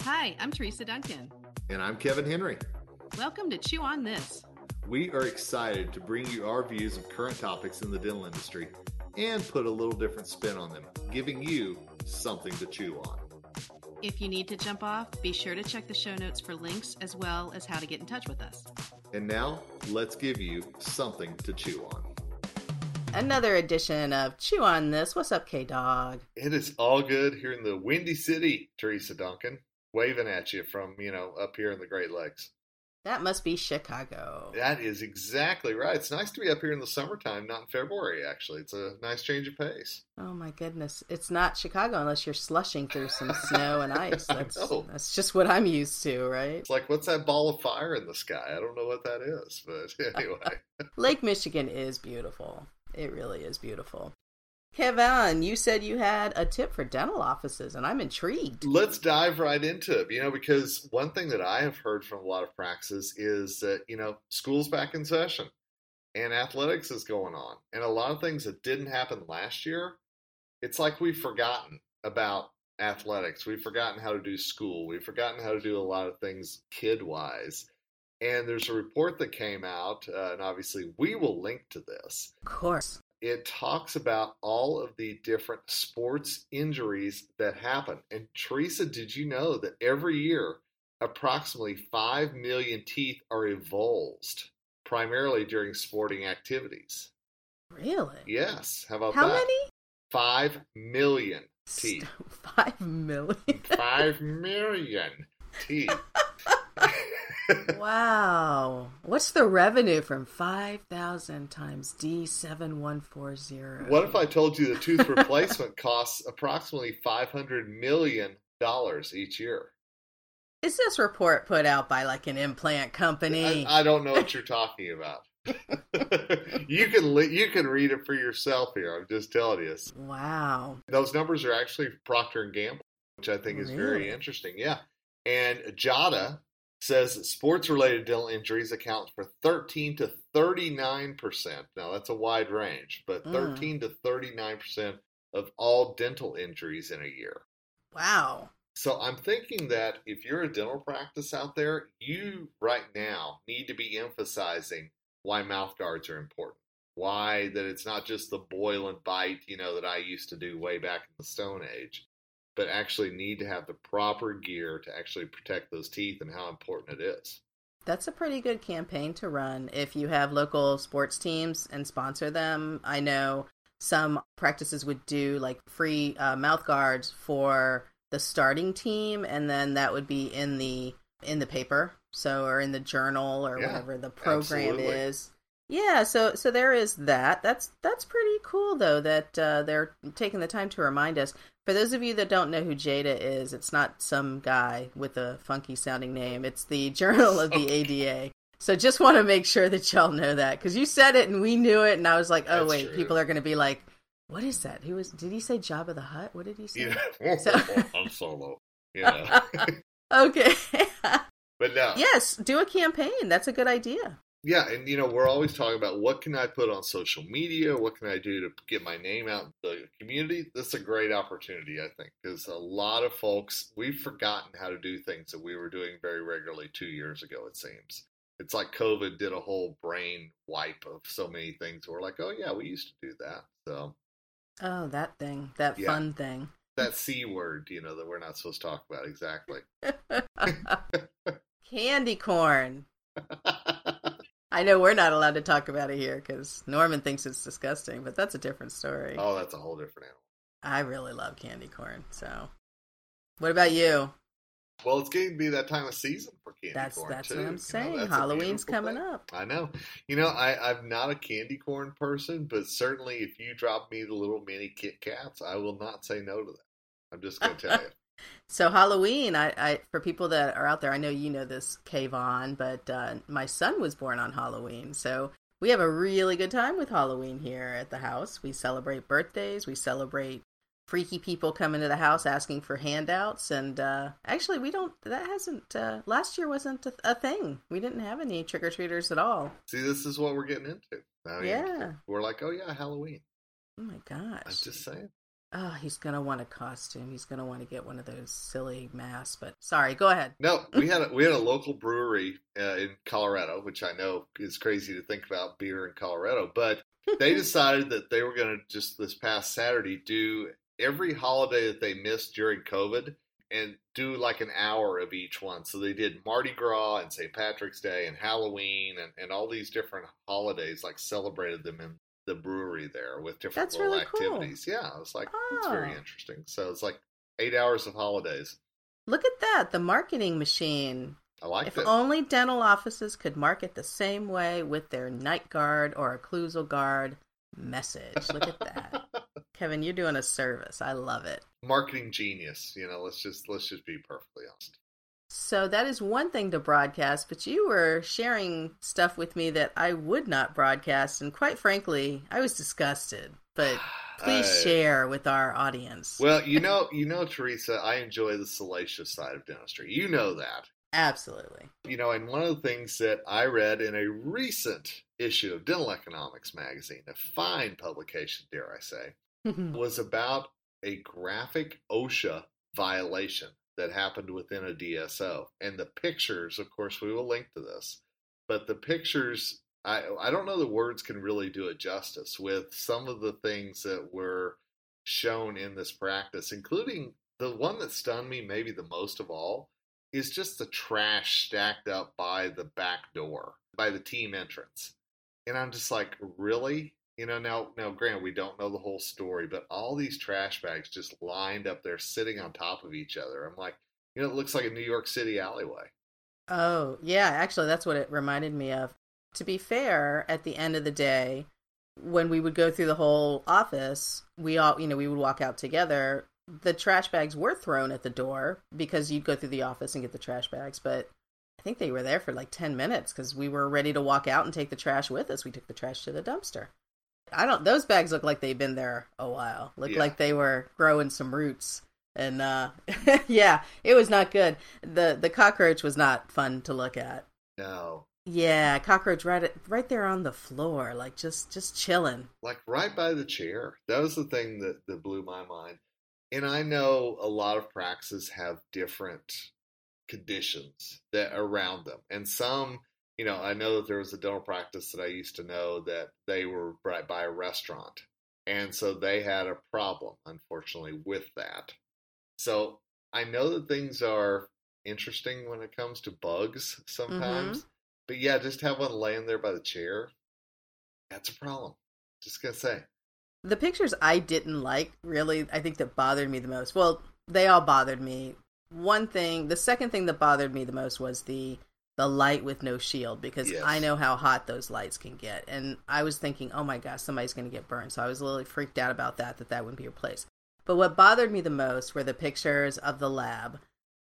Hi, I'm Teresa Duncan. And I'm Kevin Henry. Welcome to Chew on This. We are excited to bring you our views of current topics in the dental industry and put a little different spin on them, giving you something to chew on. If you need to jump off, be sure to check the show notes for links as well as how to get in touch with us. And now, let's give you something to chew on. Another edition of Chew on This. What's up, K Dog? It is all good here in the Windy City, Teresa Duncan, waving at you from, you know, up here in the Great Lakes. That must be Chicago. That is exactly right. It's nice to be up here in the summertime, not in February, actually. It's a nice change of pace. Oh my goodness. It's not Chicago unless you're slushing through some snow and ice. That's that's just what I'm used to, right? It's like what's that ball of fire in the sky? I don't know what that is, but anyway. Lake Michigan is beautiful. It really is beautiful. Kevin, you said you had a tip for dental offices, and I'm intrigued. Let's dive right into it. You know, because one thing that I have heard from a lot of practices is that, you know, school's back in session and athletics is going on. And a lot of things that didn't happen last year, it's like we've forgotten about athletics. We've forgotten how to do school. We've forgotten how to do a lot of things kid wise. And there's a report that came out, uh, and obviously we will link to this. Of course it talks about all of the different sports injuries that happen. And Teresa, did you know that every year approximately 5 million teeth are avulsed, primarily during sporting activities? Really? Yes. How about How that? How many? 5 million teeth. 5 million? 5 million teeth. wow. What's the revenue from 5,000 times D7140? What if I told you the tooth replacement costs approximately $500 million each year? Is this report put out by like an implant company? I, I don't know what you're talking about. you can li- you can read it for yourself here. I'm just telling you. Wow. Those numbers are actually Procter and Gamble, which I think is really? very interesting. Yeah. And JADA says that sports related dental injuries account for 13 to 39%. Now, that's a wide range, but 13 mm. to 39% of all dental injuries in a year. Wow. So I'm thinking that if you're a dental practice out there, you right now need to be emphasizing why mouth guards are important. Why that it's not just the boil and bite, you know, that I used to do way back in the Stone Age but actually need to have the proper gear to actually protect those teeth and how important it is. That's a pretty good campaign to run if you have local sports teams and sponsor them. I know some practices would do like free uh, mouth guards for the starting team, and then that would be in the in the paper, so or in the journal or yeah, whatever the program absolutely. is. Yeah, so so there is that. That's that's pretty cool though that uh, they're taking the time to remind us. For those of you that don't know who Jada is, it's not some guy with a funky sounding name. It's the Journal of the ADA. So just want to make sure that y'all know that because you said it and we knew it, and I was like, oh That's wait, true. people are going to be like, what is that? He was? Did he say Jabba the Hutt? What did he say? Yeah, So- I'm solo. Yeah, okay. but no, yes, do a campaign. That's a good idea. Yeah, and you know we're always talking about what can I put on social media, what can I do to get my name out in the community. That's a great opportunity, I think, because a lot of folks we've forgotten how to do things that we were doing very regularly two years ago. It seems it's like COVID did a whole brain wipe of so many things. We're like, oh yeah, we used to do that. So Oh, that thing, that Yeah. fun thing. that c word, you know, that we're not supposed to talk about exactly. Candy corn. I know we're not allowed to talk about it here because Norman thinks it's disgusting, but that's a different story. oh, that's a whole different animal. I really love candy corn. So, what about you? Well, it's getting to be that time of season for candy That's corn that's too. what I'm saying. that's a Halloween's coming thing. up. I know. You know, I, I'm not a candy corn person, but certainly if you drop me the little mini Kit Kats, I will not say no to that. I'm just going to tell you. So Halloween, I, I for people that are out there, I know you know this, Kayvon, but uh, my son was born on Halloween, so we have a really good time with Halloween here at the house. We celebrate birthdays, we celebrate freaky people coming to the house asking for handouts, and uh, actually, we don't. That hasn't. Uh, last year wasn't a, a thing. We didn't have any trick or treaters at all. See, this is what we're getting into. I mean, Yeah. We're like, oh, yeah, Halloween. Oh my gosh! I'm just saying. Oh, he's gonna want a costume. He's gonna want to get one of those silly masks. But sorry, go ahead. No, we had a, we had a local brewery uh, in Colorado, which I know is crazy to think about beer in Colorado, but they decided that they were going to just this past Saturday do every holiday that they missed during COVID and do like an hour of each one. So they did Mardi Gras and St. Patrick's Day and Halloween and, and all these different holidays, like celebrated them in the brewery there with different That's little really cool. activities. Yeah, I was like, it's very Oh. interesting. So it's like eight hours of holidays. Look at that, the marketing machine. I like If that. only dental offices could market the same way with their night guard or occlusal guard message. Look at that. Kevin, you're doing a service. I love it. marketing genius. You know, let's just let's just be perfectly honest. So that is one thing to broadcast, but you were sharing stuff with me that I would not broadcast, and quite frankly, I was disgusted. But please I- share with our audience. Well, you know, you know, Teresa, I enjoy the salacious side of dentistry. You know that. Absolutely. You know, and one of the things that I read in a recent issue of Dental Economics magazine, a fine publication, dare I say, was about a graphic OSHA violation that happened within a DSO. And the pictures, of course, we will link to this, but the pictures, I, I don't know the words can really do it justice with some of the things that were shown in this practice, including the one that stunned me maybe the most of all is just the trash stacked up by the back door, by the team entrance. And I'm just like, really? You know, now, now, Grant, we don't know the whole story, but all these trash bags just lined up there, sitting on top of each other. I'm like, you know, it looks like a New York City alleyway. Oh, yeah, actually, that's what it reminded me of. To be fair, at the end of the day, when we would go through the whole office, we all, you know, we would walk out together. The trash bags were thrown at the door because you'd go through the office and get the trash bags, but I think they were there for like 10 minutes because we were ready to walk out and take the trash with us. We took the trash to the dumpster. I don't, those bags look like they've been there a while. Look Yeah. like they were growing some roots. And, uh, yeah, it was not good. The, the cockroach was not fun to look at. No, Yeah, cockroach right right there on the floor, like just just chilling. like right by the chair. That was the thing that, that blew my mind. And I know a lot of practices have different conditions that around them. And some, you know, I know that there was a dental practice that I used to know that they were right by a restaurant. And so they had a problem, unfortunately, with that. So I know that things are interesting when it comes to bugs mm-hmm. sometimes. But yeah, just have one laying there by the chair. That's a problem. Just gonna say. The pictures I didn't like, really, I think that bothered me the most. Well, they all bothered me. One thing, the second thing that bothered me the most was the the light with no shield because Yes. I know how hot those lights can get, and I was thinking, oh my gosh, somebody's going to get burned. So I was a little freaked out about that. That that wouldn't be replaced. But what bothered me the most were the pictures of the lab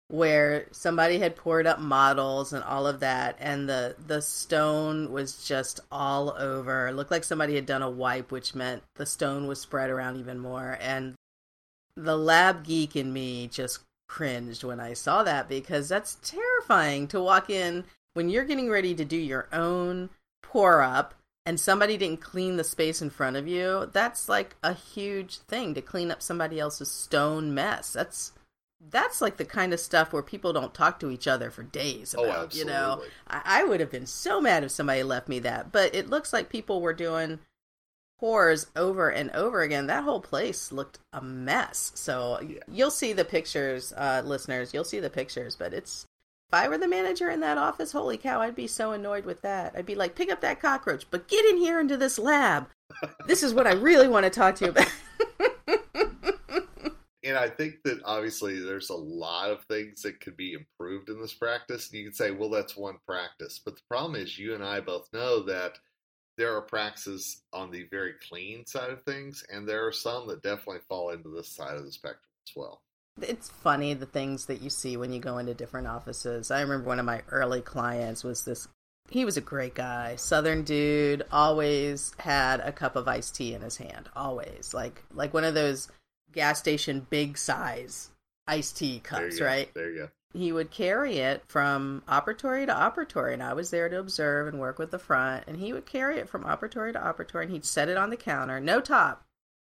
where somebody had poured up models and all of that and the the stone was just all over it looked like somebody had done a wipe which meant the stone was spread around even more and the lab geek in me just cringed when i saw that because that's terrifying to walk in when you're getting ready to do your own pour up and somebody didn't clean the space in front of you that's like a huge thing to clean up somebody else's stone mess that's that's like the kind of stuff where people don't talk to each other for days Oh, about. you know. I, I would have been so mad if somebody left me that. But it looks like people were doing pours over and over again. That whole place looked a mess. So Yeah. you'll see the pictures, uh, listeners. You'll see the pictures. But it's if I were the manager in that office, holy cow, I'd be so annoyed with that. I'd be like, pick up that cockroach, but get in here into this lab. this is what I really want to talk to you about. And I think that obviously there's a lot of things that could be improved in this practice. And you can say, well, that's one practice. But the problem is, you and I both know that there are practices on the very clean side of things, and there are some that definitely fall into this side of the spectrum as well. It's funny the things that you see when you go into different offices. I remember one of my early clients was this he was a great guy, southern dude, always had a cup of iced tea in his hand, always. Like like one of those gas station big size iced tea There cups, go. right? There you go. He would carry it from operatory to operatory, and I was there to observe and work with the front. And he would carry it from operatory to operatory, and he'd set it on the counter, no top,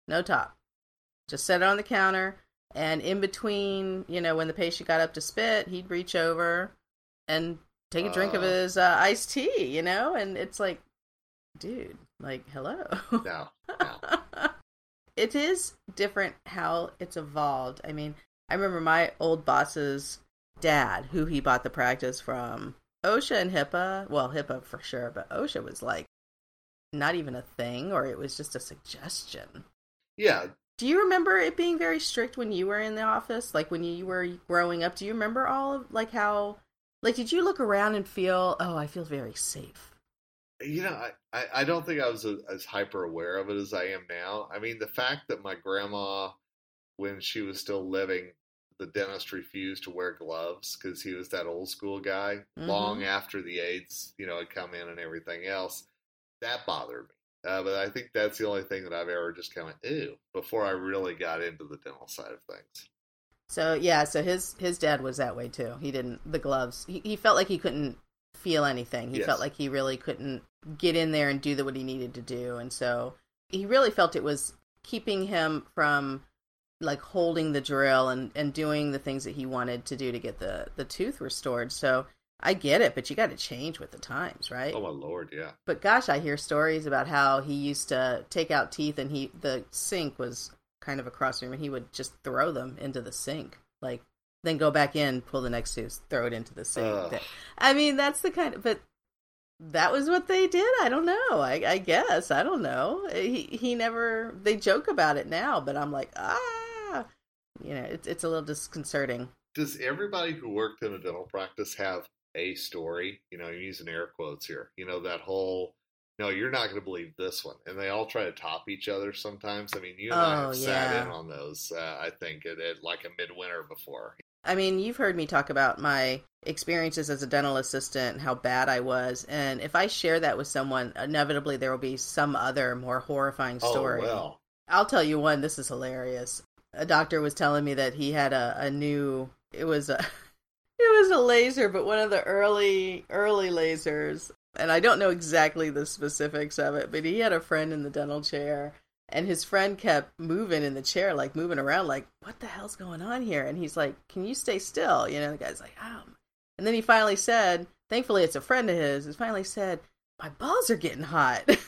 no top. just set it on the counter. And in between, you know, when the patient got up to spit, he'd reach over and take a drink of Uh. his uh, iced tea, you know? And it's like, dude, like, hello. No, no. it is different how it's evolved. I mean, I remember my old boss's dad, who he bought the practice from. OSHA and HIPAA, well, HIPAA for sure, but OSHA was like not even a thing, or it was just a suggestion. Yeah, Do you remember it being very strict when you were in the office? Like when you were growing up, do you remember all of like how like did you look around and feel, "Oh, I feel very safe." you know, I, I, don't think I was as hyper aware of it as I am now. I mean, the fact that my grandma, when she was still living, the dentist refused to wear gloves because he was that old school guy. Long after the AIDS, you know, had come in and everything else, that bothered me. Uh, but I think that's the only thing that I've ever just kind of ew before I really got into the dental side of things. So yeah, so his his dad was that way too. He didn't the gloves. He he felt like he couldn't feel anything. He Yes. felt like he really couldn't get in there and do the, what he needed to do, and so he really felt it was keeping him from like holding the drill and and doing the things that he wanted to do to get the the tooth restored. So I get it, but you got to change with the times, right? Oh my lord, yeah. But gosh, I hear stories about how he used to take out teeth and he the sink was kind of across the room and he would just throw them into the sink. Like then go back in, pull the next tooth, throw it into the sink. Ugh. I mean, that's the kind of but that was what they did. I don't know. I, I guess I don't know. He he never. They joke about it now, but I'm like ah, you know, it's it's a little disconcerting. Does everybody who worked in a dental practice have a story? You know, I'm using air quotes here. You know, that whole, no, you're not going to believe this one. And they all try to top each other sometimes. I mean, you and I Oh, have sat in on those, uh, I think, at, at like a midwinter before. I mean, you've heard me talk about my experiences as a dental assistant and how bad I was. And if I share that with someone, inevitably there will be some other more horrifying story. Oh, well. I'll tell you one. This is hilarious. A doctor was telling me that he had a, a new. It was a. It was a laser, but one of the early early lasers, and I don't know exactly the specifics of it. But he had a friend in the dental chair, and his friend kept moving in the chair, like moving around, like what the hell's going on here? And he's like, "Can you stay still?" You know, the guy's like, "Oh." And then he finally said, "Thankfully, it's a friend of his." He finally said, "My balls are getting hot."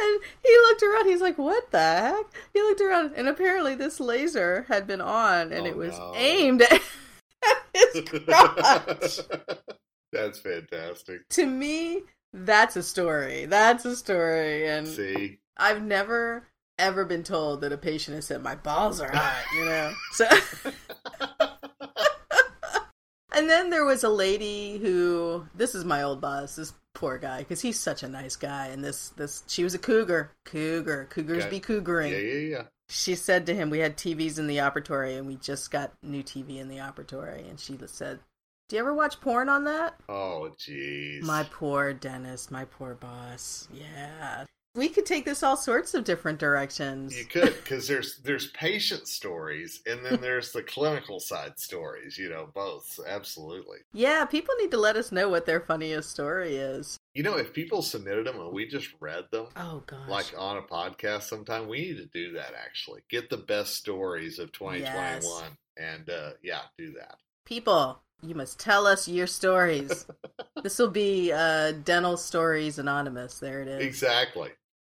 And he looked around. He's like, "What the heck?" He looked around, and apparently this laser had been on, and Oh, it was no. aimed at his crotch. That's fantastic. to me, that's a story. That's a story, and See? I've never ever been told that a patient has said my balls are hot. You know, so. And then there was a lady who this is my old boss, this poor guy, because he's such a nice guy. And this this she was a cougar, cougar, cougars Okay. be cougaring. Yeah, yeah, yeah. She said to him, we had TVs in the operatory, and we just got new TV in the operatory, and she said, "Do you ever watch porn on that?" Oh, jeez. My poor dentist, my poor boss. Yeah, we could take this all sorts of different directions. You could, because there's there's patient stories, and then there's the clinical side stories. You know, both absolutely. Yeah, people need to let us know what their funniest story is. You know, if people submitted them and we just read them, Oh gosh. like on a podcast sometime, we need to do that. Actually, get the best stories of 2021, and uh, yeah, do that. people, you must tell us your stories. this will be uh, Dental Stories Anonymous. There it is. Exactly.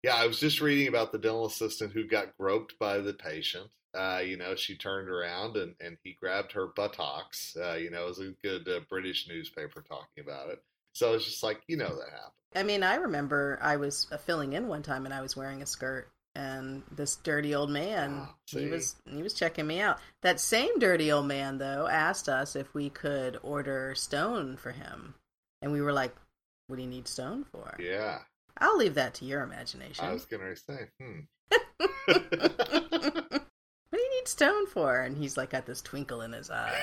Yeah, I was just reading about the dental assistant who got groped by the patient. Uh, you know, she turned around and, and he grabbed her buttocks. Uh, you know, it was a good uh, British newspaper talking about it. So it's just like, you know, that happened. I mean, I remember I was uh, filling in one time and I was wearing a skirt, and this dirty old man, Oh, he was he was checking me out. That same dirty old man though asked us if we could order stone for him, and we were like, "What do you need stone for?" Yeah, I'll leave that to your imagination. I was going to say, hmm. what do you need stone for? And he's like got this twinkle in his eye.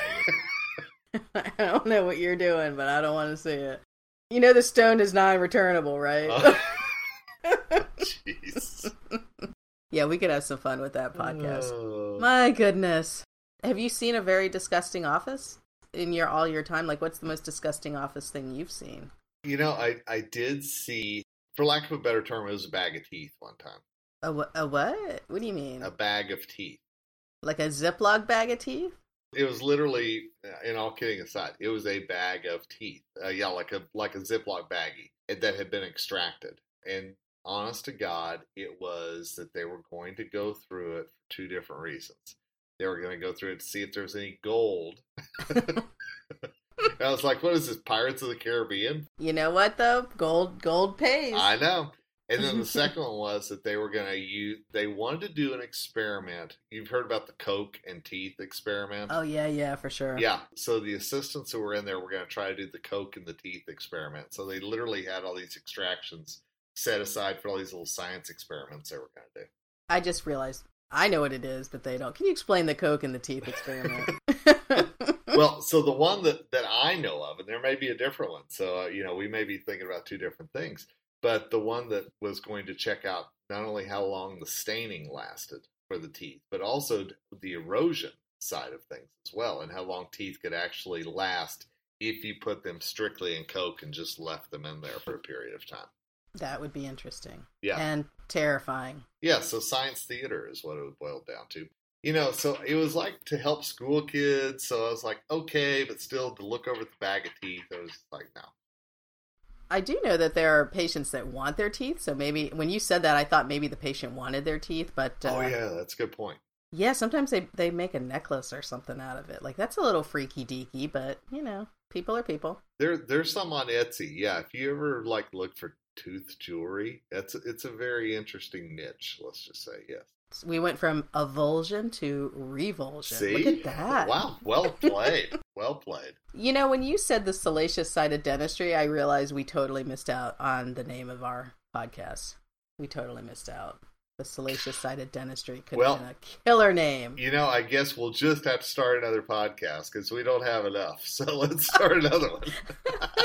I don't know what you're doing, but I don't want to see it. You know the stone is non-returnable, right? Oh, Jeez. yeah, we could have some fun with that podcast. Oh. My goodness. Have you seen a very disgusting office in your all your time? Like what's the most disgusting office thing you've seen? You know, I, I did see, for lack of a better term, it was a bag of teeth one time. A, wh- a what? What do you mean? A bag of teeth. like a Ziploc bag of teeth? It was literally, and all kidding aside, it was a bag of teeth. Uh, yeah, like a like a Ziploc baggie that had been extracted. And honest to God, it was that they were going to go through it for two different reasons. They were going to go through it to see if there was any gold. I was like, "What is this? Pirates of the Caribbean?" You know what though? Gold gold pays. I know. And then the second one was that they were going to use. They wanted to do an experiment. You've heard about the Coke and teeth experiment. oh yeah, yeah, for sure. Yeah, so the assistants who were in there were going to try to do the coke and the teeth experiment. So they literally had all these extractions set aside for all these little science experiments they were going to do. I just realized I know what it is, but they don't. Can you explain the Coke and the teeth experiment? Well, so the one that that I know of, and there may be a different one. So uh, you know, we may be thinking about two different things. But the one that was going to check out not only how long the staining lasted for the teeth, but also the erosion side of things as well, and how long teeth could actually last if you put them strictly in coke and just left them in there for a period of time. that would be interesting Yeah. and terrifying. Yeah, so science theater is what it would boil down to. You know, so it was like to help school kids. So I was like, okay, but still to look over the bag of teeth, I was like, no. I do know that there are patients that want their teeth, so maybe when you said that, I thought maybe the patient wanted their teeth, but uh, oh yeah, that's a good point. yeah, sometimes they they make a necklace or something out of it. Like that's a little freaky deaky, but you know, people are people. There, there's some on Etsy. Yeah, if you ever like look for tooth jewelry, that's it's a very interesting niche. Let's just say yes. We went from avulsion to revulsion. See, Look at that! Wow, well played, well played. You know, when you said the salacious side of dentistry, I realized we totally missed out on the name of our podcast. We totally missed out. The salacious side of dentistry could Well, have been a killer name. You know, I guess we'll just have to start another podcast because we don't have enough. So let's start another one.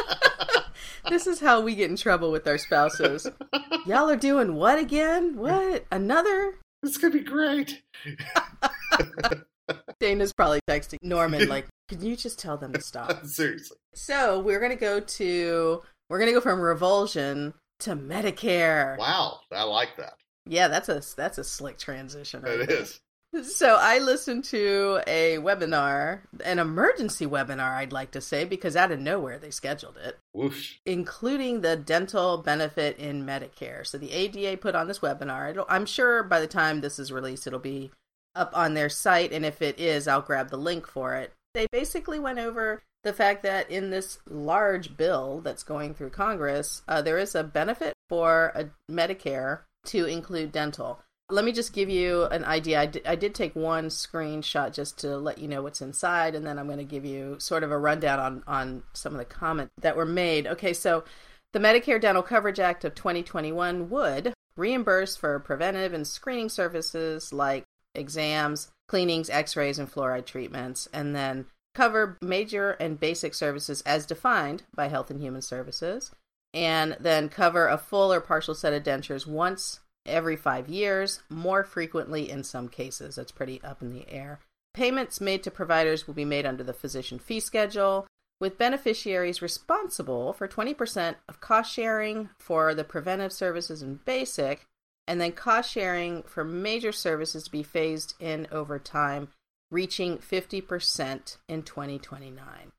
this is how we get in trouble with our spouses. Y'all are doing what again? What? Another? It's gonna be great. Dana's probably texting Norman like, "Can you just tell them to stop?" Seriously. So we're gonna go to we're gonna go from revulsion to Medicare. Wow, I like that. Yeah, that's a that's a slick transition. Right It there. is. So I listened to a webinar, an emergency webinar, I'd like to say, because out of nowhere they scheduled it, Whoosh. including the dental benefit in Medicare. So the ADA put on this webinar. It'll, I'm sure by the time this is released, it'll be up on their site, and if it is, I'll grab the link for it. They basically went over the fact that in this large bill that's going through Congress, uh, there is a benefit for a Medicare to include dental. Let me just give you an idea. I did take one screenshot just to let you know what's inside, and then I'm going to give you sort of a rundown on, on some of the comments that were made. Okay, so the Medicare Dental Coverage Act of 2021 would reimburse for preventive and screening services like exams, cleanings, x rays, and fluoride treatments, and then cover major and basic services as defined by Health and Human Services, and then cover a full or partial set of dentures once every five years, more frequently in some cases. That's pretty up in the air. Payments made to providers will be made under the physician fee schedule, with beneficiaries responsible for 20% of cost sharing for the preventive services and basic, and then cost sharing for major services to be phased in over time, reaching 50% in 2029.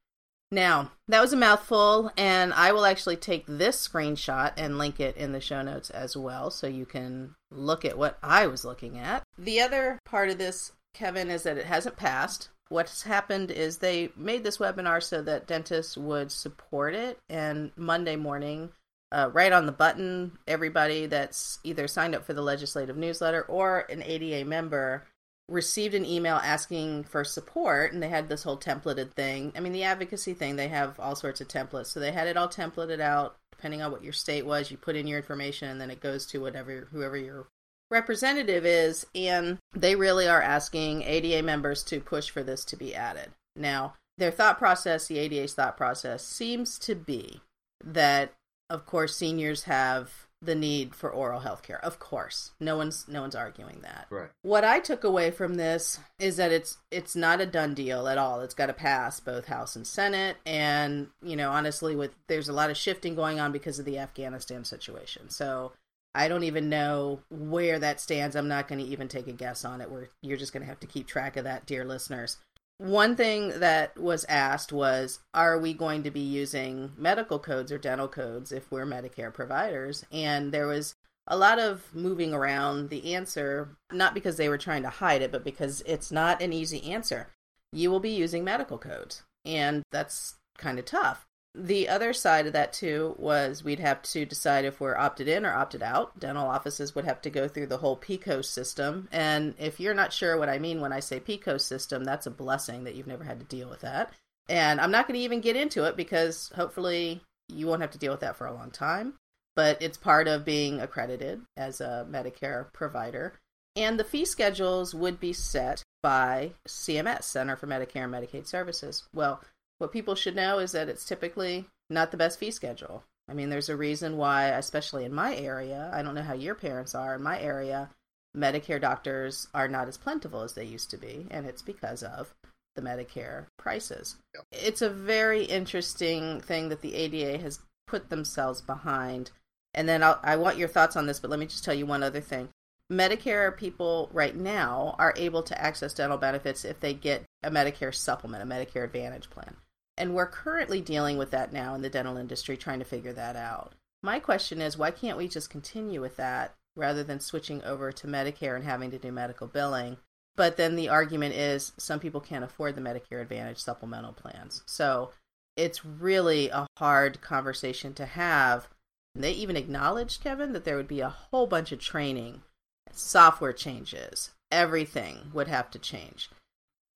Now, that was a mouthful, and I will actually take this screenshot and link it in the show notes as well so you can look at what I was looking at. The other part of this, Kevin, is that it hasn't passed. What's happened is they made this webinar so that dentists would support it, and Monday morning, uh, right on the button, everybody that's either signed up for the legislative newsletter or an ADA member received an email asking for support and they had this whole templated thing. I mean, the advocacy thing, they have all sorts of templates. So they had it all templated out depending on what your state was. You put in your information and then it goes to whatever whoever your representative is and they really are asking ADA members to push for this to be added. Now, their thought process, the ADA's thought process seems to be that of course seniors have the need for oral health care. Of course. No one's no one's arguing that. Right. What I took away from this is that it's it's not a done deal at all. It's got to pass both House and Senate and, you know, honestly with there's a lot of shifting going on because of the Afghanistan situation. So, I don't even know where that stands. I'm not going to even take a guess on it. Where you're just going to have to keep track of that, dear listeners. One thing that was asked was Are we going to be using medical codes or dental codes if we're Medicare providers? And there was a lot of moving around the answer, not because they were trying to hide it, but because it's not an easy answer. You will be using medical codes, and that's kind of tough. The other side of that, too, was we'd have to decide if we're opted in or opted out. Dental offices would have to go through the whole PECOS system. And if you're not sure what I mean when I say PECOS system, that's a blessing that you've never had to deal with that. And I'm not going to even get into it because hopefully you won't have to deal with that for a long time. But it's part of being accredited as a Medicare provider. And the fee schedules would be set by CMS, Center for Medicare and Medicaid Services. Well, what people should know is that it's typically not the best fee schedule. I mean, there's a reason why, especially in my area, I don't know how your parents are, in my area, Medicare doctors are not as plentiful as they used to be, and it's because of the Medicare prices. Yep. It's a very interesting thing that the ADA has put themselves behind. And then I'll, I want your thoughts on this, but let me just tell you one other thing. Medicare people right now are able to access dental benefits if they get a Medicare supplement, a Medicare Advantage plan. And we're currently dealing with that now in the dental industry, trying to figure that out. My question is why can't we just continue with that rather than switching over to Medicare and having to do medical billing? But then the argument is some people can't afford the Medicare Advantage supplemental plans. So it's really a hard conversation to have. And they even acknowledged, Kevin, that there would be a whole bunch of training, software changes, everything would have to change.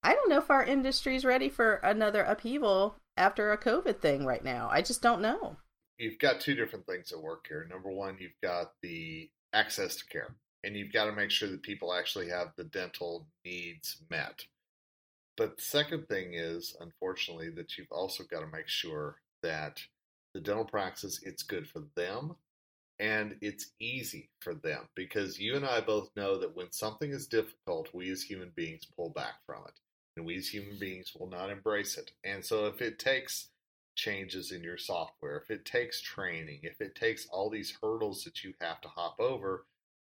I don't know if our industry's ready for another upheaval after a COVID thing right now. I just don't know. You've got two different things at work here. Number one, you've got the access to care, and you've got to make sure that people actually have the dental needs met. But the second thing is, unfortunately, that you've also got to make sure that the dental practice it's good for them and it's easy for them because you and I both know that when something is difficult, we as human beings pull back from it and we as human beings will not embrace it. And so, if it takes changes in your software, if it takes training, if it takes all these hurdles that you have to hop over,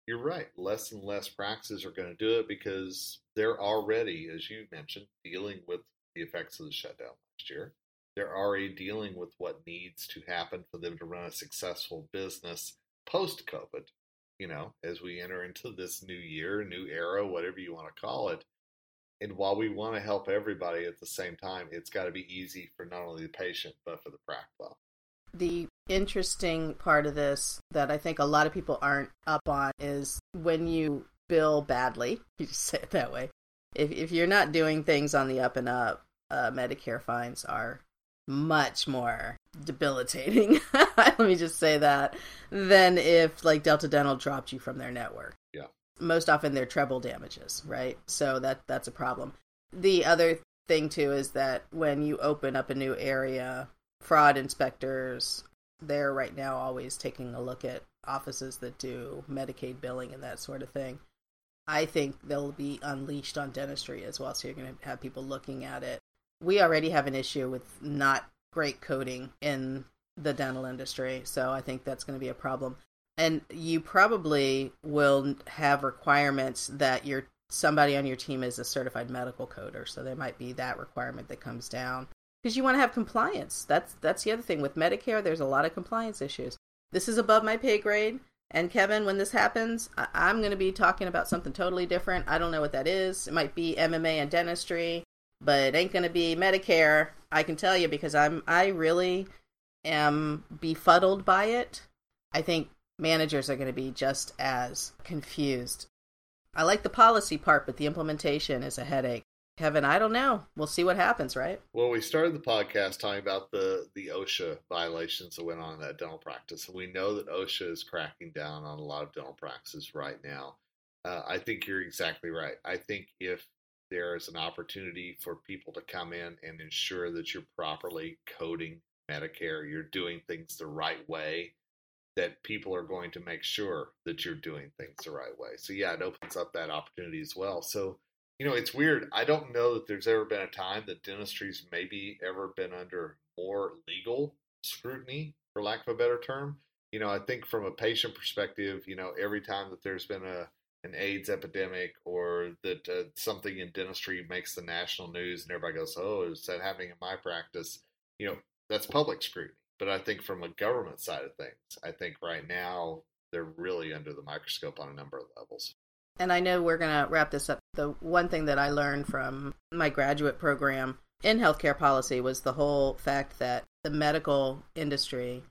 you're right. Less and less practices are going to do it because they're already, as you mentioned, dealing with the effects of the shutdown last year. They're already dealing with what needs to happen for them to run a successful business post COVID. You know, as we enter into this new year, new era, whatever you want to call it, and while we want to help everybody at the same time, it's got to be easy for not only the patient but for the practice. The interesting part of this that I think a lot of people aren't up on is when you bill badly. You just say it that way. If if you're not doing things on the up and up, uh, Medicare fines are much more debilitating. Let me just say that than if like Delta Dental dropped you from their network most often they're treble damages, right? So that that's a problem. The other thing too is that when you open up a new area, fraud inspectors they're right now always taking a look at offices that do Medicaid billing and that sort of thing. I think they'll be unleashed on dentistry as well, so you're going to have people looking at it. We already have an issue with not great coding in the dental industry, so I think that's going to be a problem and you probably will have requirements that your somebody on your team is a certified medical coder so there might be that requirement that comes down. Because you want to have compliance. That's that's the other thing. With medicare there's a lot of compliance issues. This is above my pay grade. And kevin when this happens I- i'm going to be talking about something totally different. I don't know what that is. It might be mma and dentistry but it ain't going to be medicare i can tell you because i'm i really am befuddled by it. I think managers are going to be just as confused. I like the policy part, but the implementation is a headache. Kevin, I don't know. We'll see what happens, right? Well, we started the podcast talking about the the OSHA violations that went on in that dental practice, and we know that OSHA is cracking down on a lot of dental practices right now. Uh, I think you're exactly right. I think if there is an opportunity for people to come in and ensure that you're properly coding Medicare, you're doing things the right way, that people are going to make sure that you're doing things the right way. So yeah, it opens up that opportunity as well. So you know, it's weird. I don't know that there's ever been a time that dentistry's maybe ever been under more legal scrutiny, for lack of a better term. you know, I think from a patient perspective, you know, every time that there's been a an AIDS epidemic or that uh, something in dentistry makes the national news and everybody goes, "Oh, is that happening in my practice?" You know, that's public scrutiny. But I think from a government side of things, I think right now they're really under the microscope on a number of levels. And I know we're going to wrap this up. The one thing that I learned from my graduate program in healthcare policy was the whole fact that the medical industry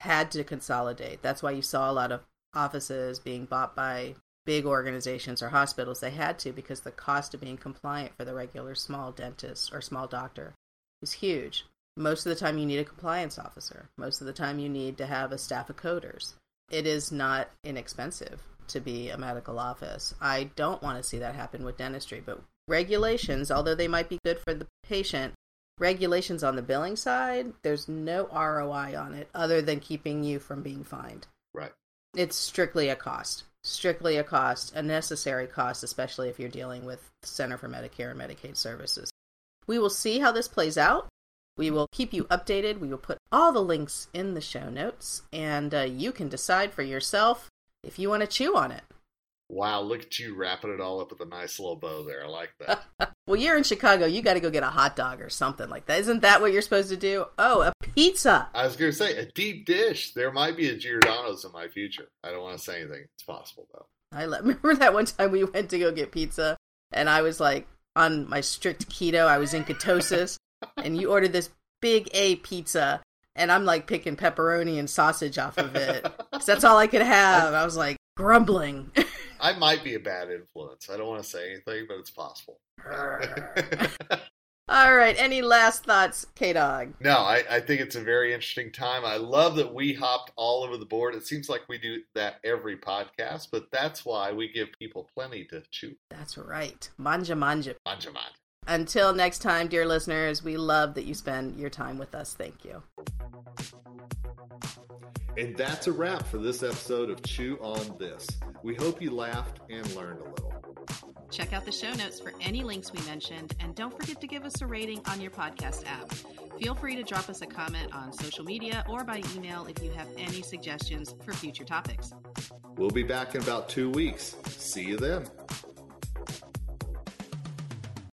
had to consolidate. That's why you saw a lot of offices being bought by big organizations or hospitals, they had to because the cost of being compliant for the regular small dentist or small doctor was huge. Most of the time, you need a compliance officer. Most of the time, you need to have a staff of coders. It is not inexpensive to be a medical office. I don't want to see that happen with dentistry, but regulations, although they might be good for the patient, regulations on the billing side, there's no ROI on it other than keeping you from being fined. Right. It's strictly a cost strictly a cost, a necessary cost, especially if you're dealing with the Center for Medicare and Medicaid Services. We will see how this plays out. We will keep you updated. We will put all the links in the show notes, and uh, you can decide for yourself if you want to chew on it. Wow, look at you wrapping it all up with a nice little bow there. I like that. well, you're in Chicago. You got to go get a hot dog or something like that. Isn't that what you're supposed to do? Oh, a pizza. I was going to say a deep dish. There might be a Giordano's in my future. I don't want to say anything. It's possible, though. I remember that one time we went to go get pizza, and I was like on my strict keto. I was in ketosis, and you ordered this big A pizza, and I'm like picking pepperoni and sausage off of it. Cause that's all I could have. I was like grumbling. I might be a bad influence. I don't want to say anything, but it's possible. All right. Any last thoughts, K Dog? No, I, I, think it's a very interesting time. I love that we hopped all over the board. It seems like we do that every podcast, but that's why we give people plenty to chew. That's right. Manja manja. Manja manja. Until next time, dear listeners, we love that you spend your time with us. Thank you. And that's a wrap for this episode of Chew on This. We hope you laughed and learned a little. Check out the show notes for any links we mentioned, and don't forget to give us a rating on your podcast app. Feel free to drop us a comment on social media or by email if you have any suggestions for future topics. We'll be back in about two weeks. See you then.